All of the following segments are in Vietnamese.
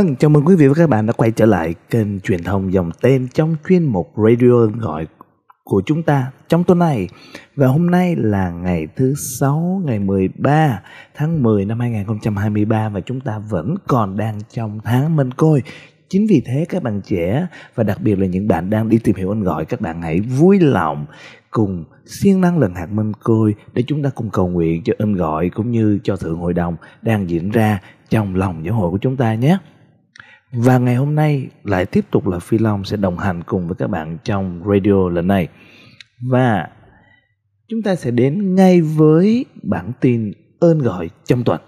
Vâng, chào mừng quý vị và các bạn đã quay trở lại kênh truyền thông dòng tên trong chuyên mục Radio gọi của chúng ta trong tuần này. Và hôm nay là ngày thứ sáu ngày 13 tháng 10 năm 2023 và chúng ta vẫn còn đang trong tháng minh Côi. Chính vì thế các bạn trẻ và đặc biệt là những bạn đang đi tìm hiểu anh gọi các bạn hãy vui lòng cùng siêng năng lần hạt minh côi để chúng ta cùng cầu nguyện cho ơn gọi cũng như cho thượng hội đồng đang diễn ra trong lòng giáo hội của chúng ta nhé. Và ngày hôm nay lại tiếp tục là Phi Long sẽ đồng hành cùng với các bạn trong radio lần này. Và chúng ta sẽ đến ngay với bản tin ơn gọi trong tuần.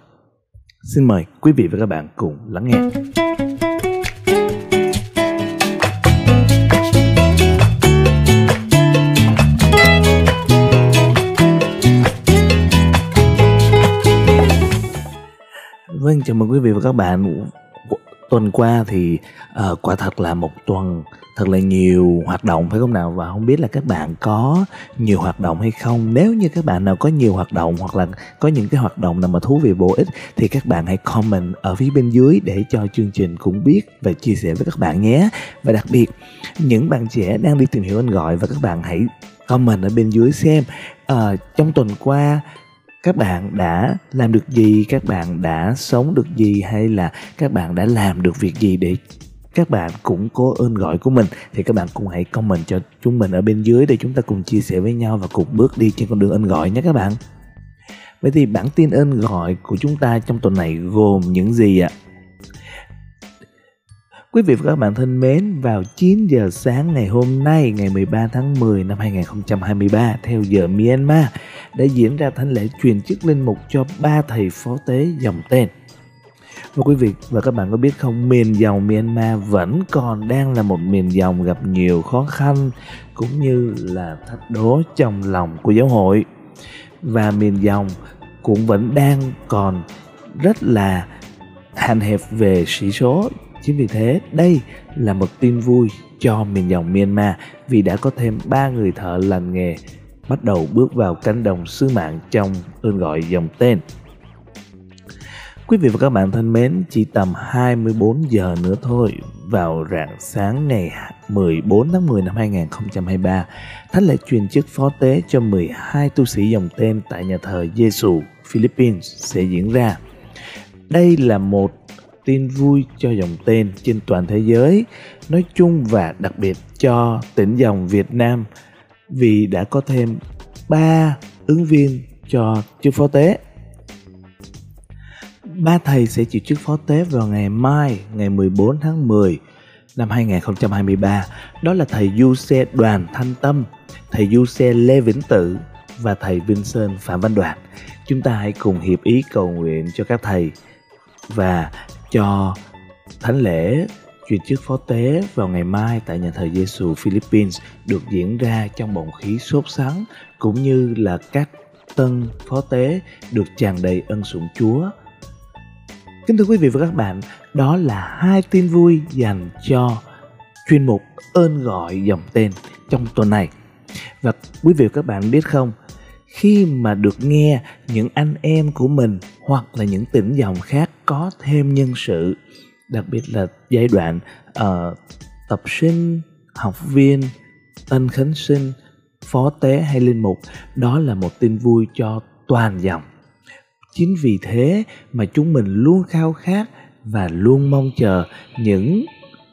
Xin mời quý vị và các bạn cùng lắng nghe. Vâng, chào mừng quý vị và các bạn tuần qua thì uh, quả thật là một tuần thật là nhiều hoạt động phải không nào? Và không biết là các bạn có nhiều hoạt động hay không? Nếu như các bạn nào có nhiều hoạt động hoặc là có những cái hoạt động nào mà thú vị bổ ích thì các bạn hãy comment ở phía bên dưới để cho chương trình cũng biết và chia sẻ với các bạn nhé. Và đặc biệt những bạn trẻ đang đi tìm hiểu anh gọi và các bạn hãy comment ở bên dưới xem. Uh, trong tuần qua các bạn đã làm được gì? Các bạn đã sống được gì? Hay là các bạn đã làm được việc gì để các bạn cũng có ơn gọi của mình? Thì các bạn cũng hãy comment cho chúng mình ở bên dưới để chúng ta cùng chia sẻ với nhau và cùng bước đi trên con đường ơn gọi nhé các bạn. Vậy thì bản tin ơn gọi của chúng ta trong tuần này gồm những gì ạ? Quý vị và các bạn thân mến, vào 9 giờ sáng ngày hôm nay, ngày 13 tháng 10 năm 2023, theo giờ Myanmar, đã diễn ra thánh lễ truyền chức linh mục cho ba thầy phó tế dòng tên. Và quý vị và các bạn có biết không, miền dòng Myanmar vẫn còn đang là một miền dòng gặp nhiều khó khăn cũng như là thách đố trong lòng của giáo hội. Và miền dòng cũng vẫn đang còn rất là hạn hẹp về sĩ số Chính vì thế, đây là một tin vui cho miền dòng Myanmar vì đã có thêm ba người thợ lành nghề bắt đầu bước vào cánh đồng sứ mạng trong ơn gọi dòng tên. Quý vị và các bạn thân mến, chỉ tầm 24 giờ nữa thôi, vào rạng sáng ngày 14 tháng 10 năm 2023, Thánh lễ truyền chức phó tế cho 12 tu sĩ dòng tên tại nhà thờ Giêsu Philippines sẽ diễn ra. Đây là một tin vui cho dòng tên trên toàn thế giới nói chung và đặc biệt cho tỉnh dòng Việt Nam vì đã có thêm 3 ứng viên cho chức phó tế. Ba thầy sẽ chịu chức phó tế vào ngày mai, ngày 14 tháng 10 năm 2023. Đó là thầy Du Xe Đoàn Thanh Tâm, thầy Du Xe Lê Vĩnh Tự và thầy Vinh Sơn Phạm Văn Đoàn. Chúng ta hãy cùng hiệp ý cầu nguyện cho các thầy và cho thánh lễ truyền chức phó tế vào ngày mai tại nhà thờ Giêsu Philippines được diễn ra trong bầu khí sốt sắng cũng như là các tân phó tế được tràn đầy ân sủng Chúa. Kính thưa quý vị và các bạn, đó là hai tin vui dành cho chuyên mục ơn gọi dòng tên trong tuần này. Và quý vị và các bạn biết không, khi mà được nghe những anh em của mình hoặc là những tỉnh dòng khác có thêm nhân sự đặc biệt là giai đoạn uh, tập sinh học viên tân khánh sinh phó tế hay linh mục đó là một tin vui cho toàn dòng. Chính vì thế mà chúng mình luôn khao khát và luôn mong chờ những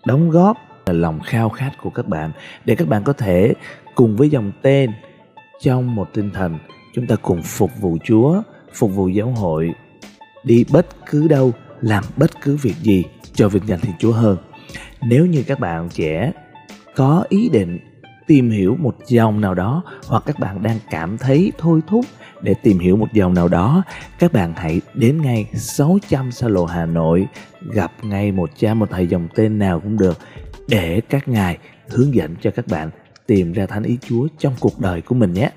đóng góp là lòng khao khát của các bạn. Để các bạn có thể cùng với dòng tên trong một tinh thần chúng ta cùng phục vụ Chúa, phục vụ giáo hội, đi bất cứ đâu, làm bất cứ việc gì cho việc dành Thiên Chúa hơn. Nếu như các bạn trẻ có ý định tìm hiểu một dòng nào đó hoặc các bạn đang cảm thấy thôi thúc để tìm hiểu một dòng nào đó, các bạn hãy đến ngay 600 xa lộ Hà Nội, gặp ngay một cha một thầy dòng tên nào cũng được để các ngài hướng dẫn cho các bạn tìm ra thánh ý Chúa trong cuộc đời của mình nhé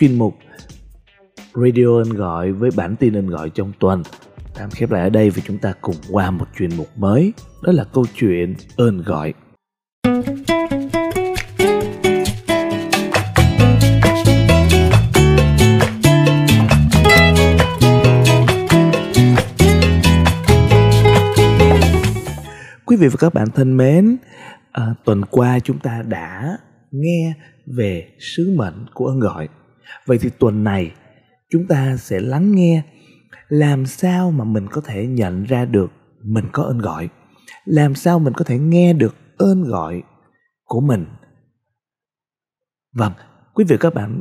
chuyên mục Radio Ân Gọi với bản tin Ân Gọi trong tuần. Tạm khép lại ở đây và chúng ta cùng qua một chuyên mục mới đó là câu chuyện ơn gọi. Quý vị và các bạn thân mến à, tuần qua chúng ta đã nghe về sứ mệnh của ơn gọi vậy thì tuần này, chúng ta sẽ lắng nghe làm sao mà mình có thể nhận ra được mình có ơn gọi. Làm sao mình có thể nghe được ơn gọi của mình. Vâng quý vị các bạn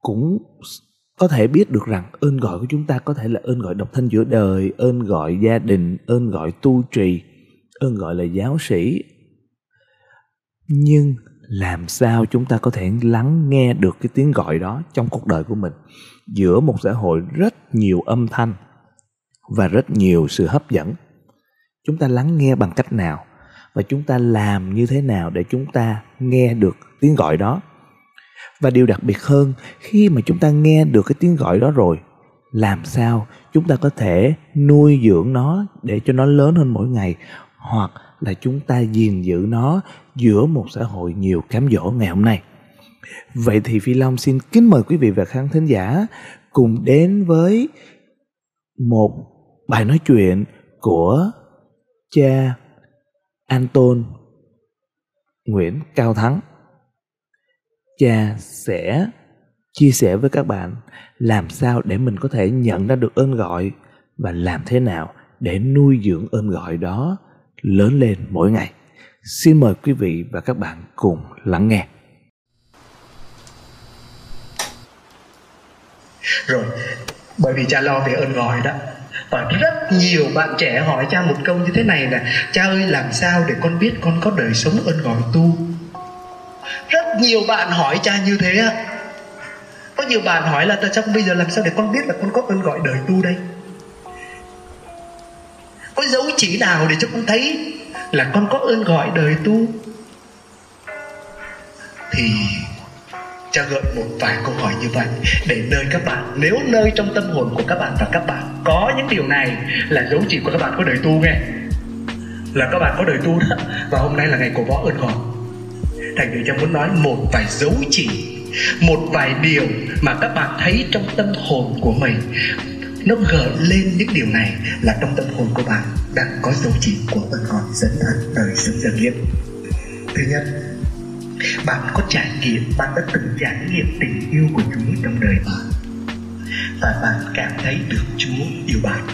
cũng có thể biết được rằng ơn gọi của chúng ta có thể là ơn gọi độc thân giữa đời, ơn gọi gia đình, ơn gọi tu trì, ơn gọi là giáo sĩ. Nhưng làm sao chúng ta có thể lắng nghe được cái tiếng gọi đó trong cuộc đời của mình? Giữa một xã hội rất nhiều âm thanh và rất nhiều sự hấp dẫn, chúng ta lắng nghe bằng cách nào? Và chúng ta làm như thế nào để chúng ta nghe được tiếng gọi đó? Và điều đặc biệt hơn, khi mà chúng ta nghe được cái tiếng gọi đó rồi, làm sao chúng ta có thể nuôi dưỡng nó để cho nó lớn hơn mỗi ngày? Hoặc là chúng ta gìn giữ nó giữa một xã hội nhiều cám dỗ ngày hôm nay vậy thì phi long xin kính mời quý vị và khán thính giả cùng đến với một bài nói chuyện của cha Anton Nguyễn Cao Thắng. Cha sẽ chia sẻ với các bạn làm sao để mình có thể nhận ra được ơn gọi và làm thế nào để nuôi dưỡng ơn gọi đó lớn lên mỗi ngày. Xin mời quý vị và các bạn cùng lắng nghe. Rồi, bởi vì cha lo về ơn gọi đó. Và rất nhiều bạn trẻ hỏi cha một câu như thế này là cha ơi làm sao để con biết con có đời sống ơn gọi tu? Rất nhiều bạn hỏi cha như thế á. Có nhiều bạn hỏi là trong bây giờ làm sao để con biết là con có ơn gọi đời tu đây? Có dấu chỉ nào để cho con thấy là con có ơn gọi đời tu. Thì cha gợi một vài câu hỏi như vậy để nơi các bạn, nếu nơi trong tâm hồn của các bạn và các bạn có những điều này là dấu chỉ của các bạn có đời tu nghe. Là các bạn có đời tu đó, và hôm nay là ngày cổ võ ơn gọi thành thử cha muốn nói một vài dấu chỉ, một vài điều mà các bạn thấy trong tâm hồn của mình nó gợi lên những điều này là trong tâm hồn của bạn đang có dấu chỉ của phần gọi dẫn thân đời sống dần nghiệp thứ nhất, bạn có trải nghiệm, bạn đã từng trải nghiệm tình yêu của chúa trong đời bạn và bạn cảm thấy được chúa yêu bạn.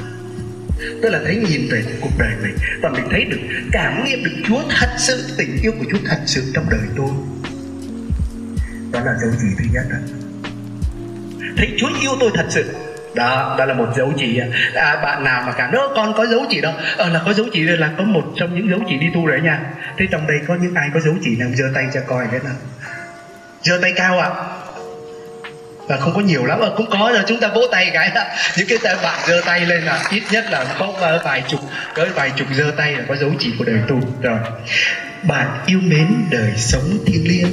Tức là thấy nhìn về cuộc đời mình và mình thấy được, cảm nghiệm được chúa thật sự, tình yêu của chúa thật sự trong đời tôi. Đó là dấu chỉ thứ nhất đó thấy chúa yêu tôi thật sự đó đó là một dấu chỉ à, bạn nào mà cả nữa con có dấu chỉ đâu. Ờ là có dấu chỉ là có một trong những dấu chỉ đi tu đấy nha. Thế trong đây có những ai có dấu chỉ nào giơ tay cho coi thế nào? Giơ tay cao ạ. À? và không có nhiều lắm à, cũng có rồi chúng ta vỗ tay cái đó. những cái tay bạn giơ tay lên là ít nhất là có vài chục có vài chục giơ tay là có dấu chỉ của đời tu. Rồi bạn yêu mến đời sống thiêng liêng.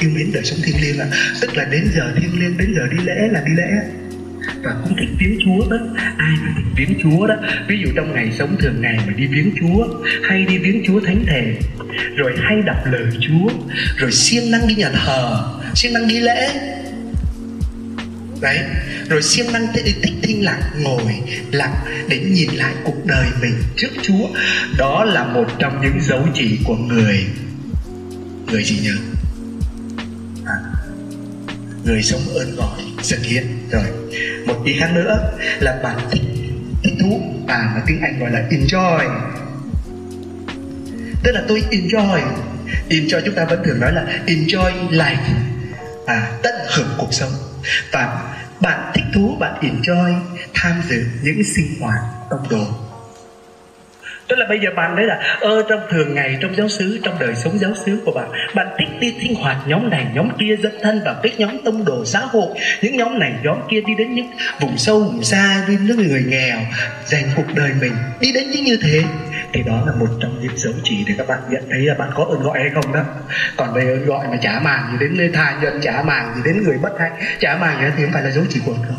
Yêu mến đời sống thiêng liêng là tức là đến giờ thiêng liêng đến giờ đi lễ là đi lễ và cũng thích viếng Chúa đó. Ai mà thích viếng Chúa đó? Ví dụ trong ngày sống thường ngày mà đi viếng Chúa hay đi viếng Chúa thánh thể rồi hay đọc lời Chúa rồi siêng năng đi nhà thờ siêng năng đi lễ. Đấy rồi siêng năng thích, thích thinh lặng ngồi lặng để nhìn lại cuộc đời mình trước Chúa. Đó là một trong những dấu chỉ của người. Người gì nhỉ? Người sống ơn gọi dần hiện rồi, một ý khác nữa là bạn thích thích thú. À mà tiếng anh gọi là enjoy. Tức là tôi enjoy. Enjoy chúng ta vẫn thường nói là enjoy life. À tận hưởng cuộc sống. Và bạn thích thú, bạn enjoy tham dự những sinh hoạt tông đồ tức là bây giờ bạn đấy là, ơ, trong thường ngày trong giáo xứ, trong đời sống giáo xứ của bạn bạn thích đi sinh hoạt nhóm này, nhóm kia dẫn thân vào các nhóm tông đồ xã hội. Những nhóm này, nhóm kia đi đến những vùng sâu, vùng xa, đi những người nghèo, dành cuộc đời mình đi đến những như thế. Thì đó là một trong những dấu chỉ để các bạn nhận thấy là bạn có ơn gọi hay không đó. Còn về ơn gọi mà trả màng gì đến nơi tha nhân, trả màng gì đến người bất hạnh, trả màng gì thì không phải là dấu chỉ của ơn không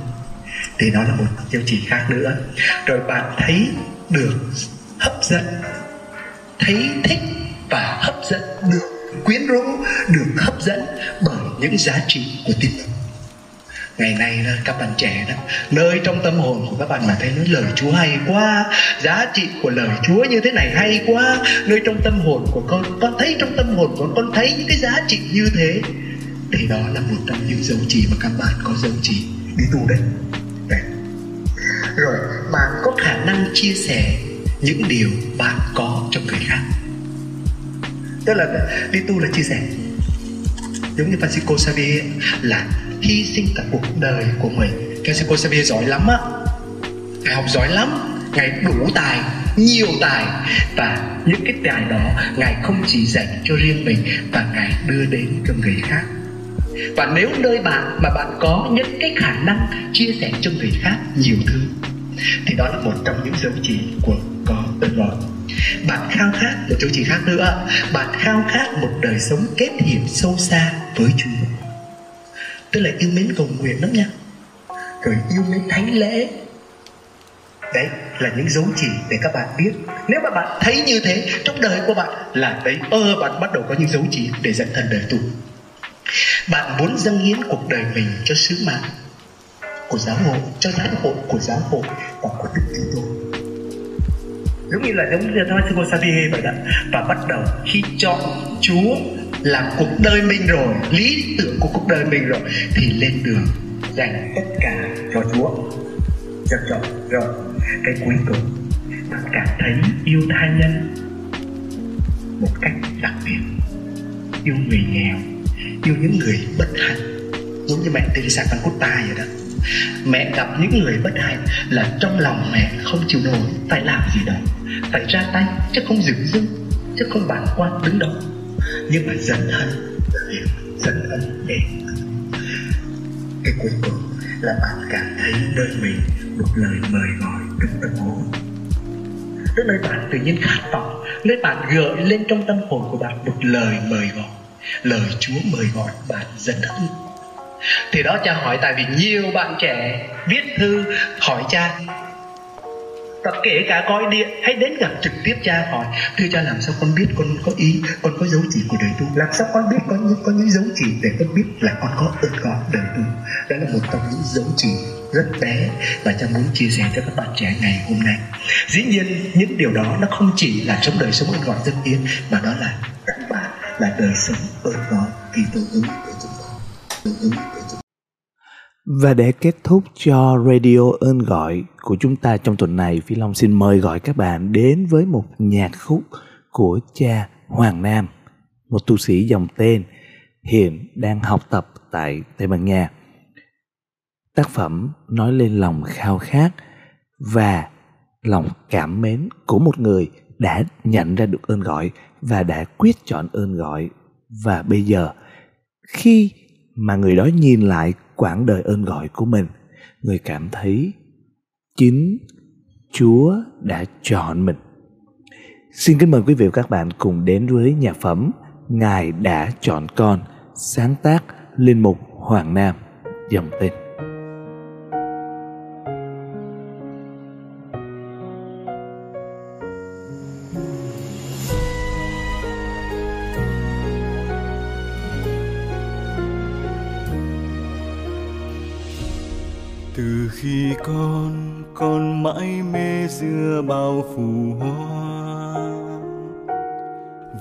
thì đó là một dấu chỉ khác nữa. Rồi bạn thấy được hấp dẫn. Thấy thích và hấp dẫn được quyến rũ được hấp dẫn bởi những giá trị của tin mừng ngày nay đó, các bạn trẻ đó nơi trong tâm hồn của các bạn mà thấy nói lời Chúa hay quá giá trị của lời Chúa như thế này hay quá nơi trong tâm hồn của con con thấy trong tâm hồn của con thấy những cái giá trị như thế thì đó là một trong những dấu chỉ mà các bạn có dấu chỉ đi tu đấy đấy. Rồi bạn có khả năng chia sẻ những điều bạn có cho người khác. Tức là đi tu là chia sẻ. Giống như Francisco Xavier là hy sinh cả cuộc đời của mình. Francisco Xavier giỏi lắm á. Ngài học giỏi lắm, ngài đủ tài, nhiều tài. Và những cái tài đó, ngài không chỉ dành cho riêng mình và ngài đưa đến cho người khác. Và nếu nơi bạn mà bạn có những cái khả năng chia sẻ cho người khác nhiều thứ, thì đó là một trong những dấu chỉ của có bạn khao khát một dấu chỉ khác nữa. Bạn khao khát một đời sống kết hiệp sâu xa với chúa. Tức là yêu mến cầu nguyện lắm nha. Rồi yêu mến thánh lễ. Đấy là những dấu chỉ để các bạn biết. Nếu mà bạn thấy như thế, trong đời của bạn là đấy, ơ, bạn bắt đầu có những dấu chỉ để dẫn thần đời tu. Bạn muốn dâng hiến cuộc đời mình cho sứ mạng của giáo hội, cho giáo hội của giáo hội và của đức Kitô giống như là giống như nói Thomas Xavier vậy đó. Và bắt đầu khi chọn Chúa làm cuộc đời mình rồi, lý tưởng của cuộc đời mình rồi, thì lên đường dành tất cả cho Chúa. Cho chọn rồi cái cuối cùng. Bạn cảm thấy yêu tha nhân một cách đặc biệt. Yêu người nghèo, yêu những người bất hạnh. Giống như mẹ Teresa Calcutta vậy đó mẹ gặp những người bất hạnh là trong lòng mẹ không chịu nổi. Phải làm gì đó? Phải ra tay, chứ không dừng dưng chứ không bản quan đứng đó nhưng mà dần thân dần ân để cái cuối cùng là bạn cảm thấy nơi mình một lời mời gọi trong tâm hồn. Tức nơi bạn tự nhiên khát vọng nơi bạn gợi lên trong tâm hồn của bạn một lời mời gọi. Lời Chúa mời gọi bạn dần thân thì đó cha hỏi tại vì nhiều bạn trẻ viết thư hỏi cha. Và kể cả coi điện hay đến gặp trực tiếp cha hỏi, thưa cha, làm sao con biết con có ý, con có dấu chỉ của đời tu làm sao con biết có những có những dấu chỉ để con biết là con có ơn gọi đời tu đó là một trong những dấu chỉ rất bé và cha muốn chia sẻ cho các bạn trẻ ngày hôm nay. Dĩ nhiên, những điều đó nó không chỉ là trong đời sống ơn gọi dân yên, mà đó là các bạn là đời sống ơn gọi kỳ tô ứng và để kết thúc cho radio ơn gọi của chúng ta trong tuần này, Phi Long xin mời gọi các bạn đến với một nhạc khúc của cha Hoàng Nam, một tu sĩ dòng tên hiện đang học tập tại Tây Ban Nha. Tác phẩm nói lên lòng khao khát và lòng cảm mến của một người đã nhận ra được ơn gọi và đã quyết chọn ơn gọi và bây giờ khi mà người đó nhìn lại quãng đời ơn gọi của mình, người cảm thấy chính chúa đã chọn mình. Xin kính mời quý vị và các bạn cùng đến với nhà phẩm ngài đã chọn con, sáng tác linh mục hoàng nam, dòng tên. Khi con con mãi mê giữa bao phù hoa.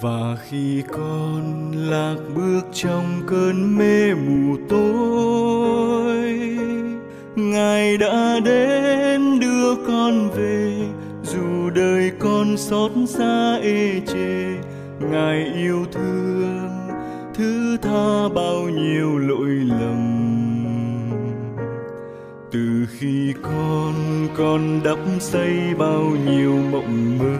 Và khi con lạc bước trong cơn mê mù tối, ngài đã đến đưa con về. Dù đời con xót xa ê chề, ngài yêu thương, thứ tha bao nhiêu lỗi lầm khi con con đắp xây bao nhiêu mộng mơ.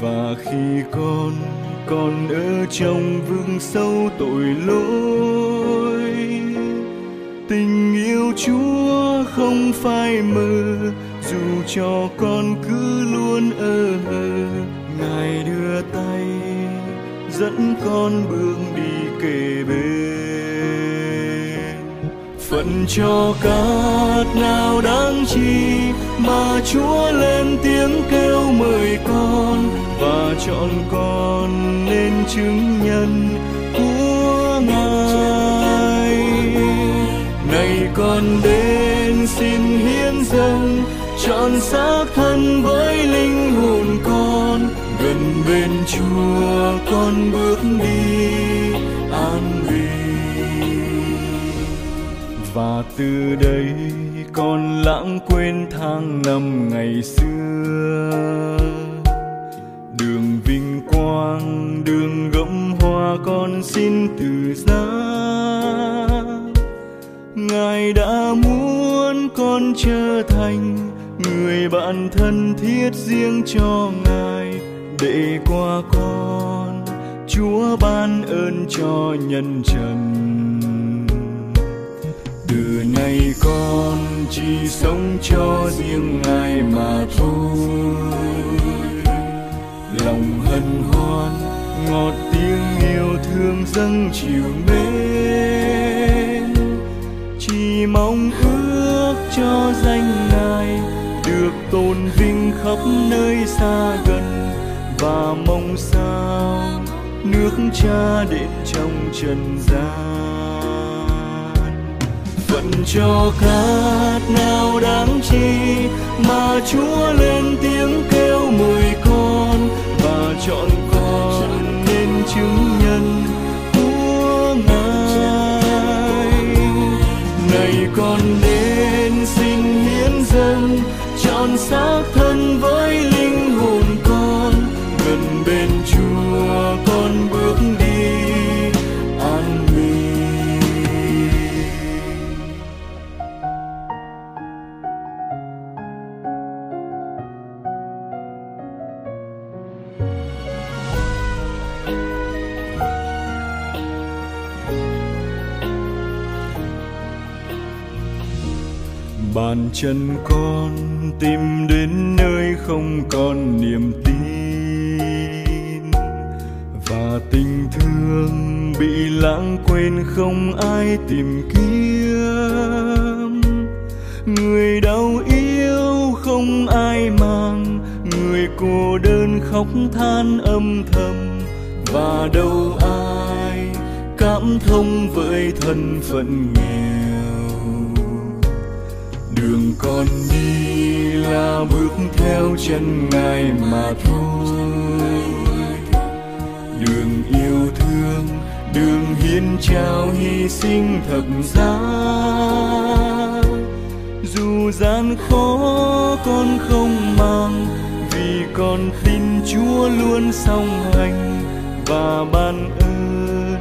Và khi con con ở trong vương sâu tội lỗi. Tình yêu chúa không phai mờ, dù cho con cứ luôn ơ hờ. Ngài đưa tay, dẫn con bước đi kề bên phận cho cát nào đáng chi, mà chúa lên tiếng kêu mời con, và chọn con nên chứng nhân của ngài. Này con đến xin hiến dâng trọn xác thân với linh hồn con, gần bên chúa con bước đi, an bình và từ đây con lãng quên tháng năm ngày xưa. Đường vinh quang, đường gẫm hoa con xin từ giá ngài đã muốn con trở thành người bạn thân thiết riêng cho ngài. Để qua con, chúa ban ơn cho nhân trần từ nay con chỉ sống cho riêng ngài mà thôi. Lòng hân hoan, ngọt tiếng yêu thương dâng chiều mến. Chỉ mong ước cho danh ngài được tôn vinh khắp nơi xa gần và mong sao nước cha đến trong trần gian phận cho khát nào đáng chi mà chúa lên tiếng kêu mời con và chọn con nên chứng nhân của ngài. Này con đến xin hiến dâng, chọn xác thân với bàn chân con, tìm đến nơi không còn niềm tin. Và tình thương bị lãng quên không ai tìm kiếm. Người đau yêu không ai mang, người cô đơn khóc than âm thầm. Và đâu ai cảm thông với thân phận nghèo đường con đi là bước theo chân ngài mà thôi. Đường yêu thương, đường hiến trao hy sinh thật giá dù gian khó, con không mang, vì con tin chúa luôn song hành và ban ơn,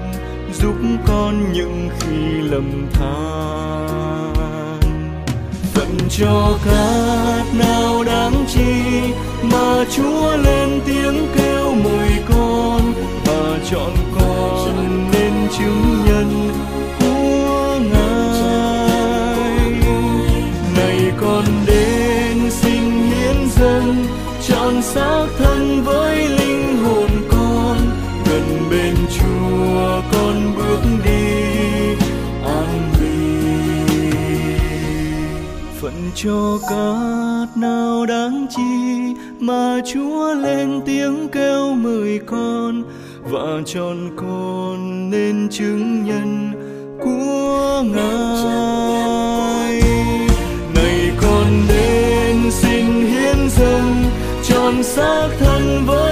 giúp con những khi lầm than cho khát nào đáng chi mà chúa lên tiếng kêu mời con và chọn con nên chứng nhân của ngài. Này con đến xin hiến dân chọn xác thân cho cát nào đáng chi mà Chúa lên tiếng kêu mời con và chọn con nên chứng nhân của Ngài. Này con đến xin hiến dâng trọn xác thân với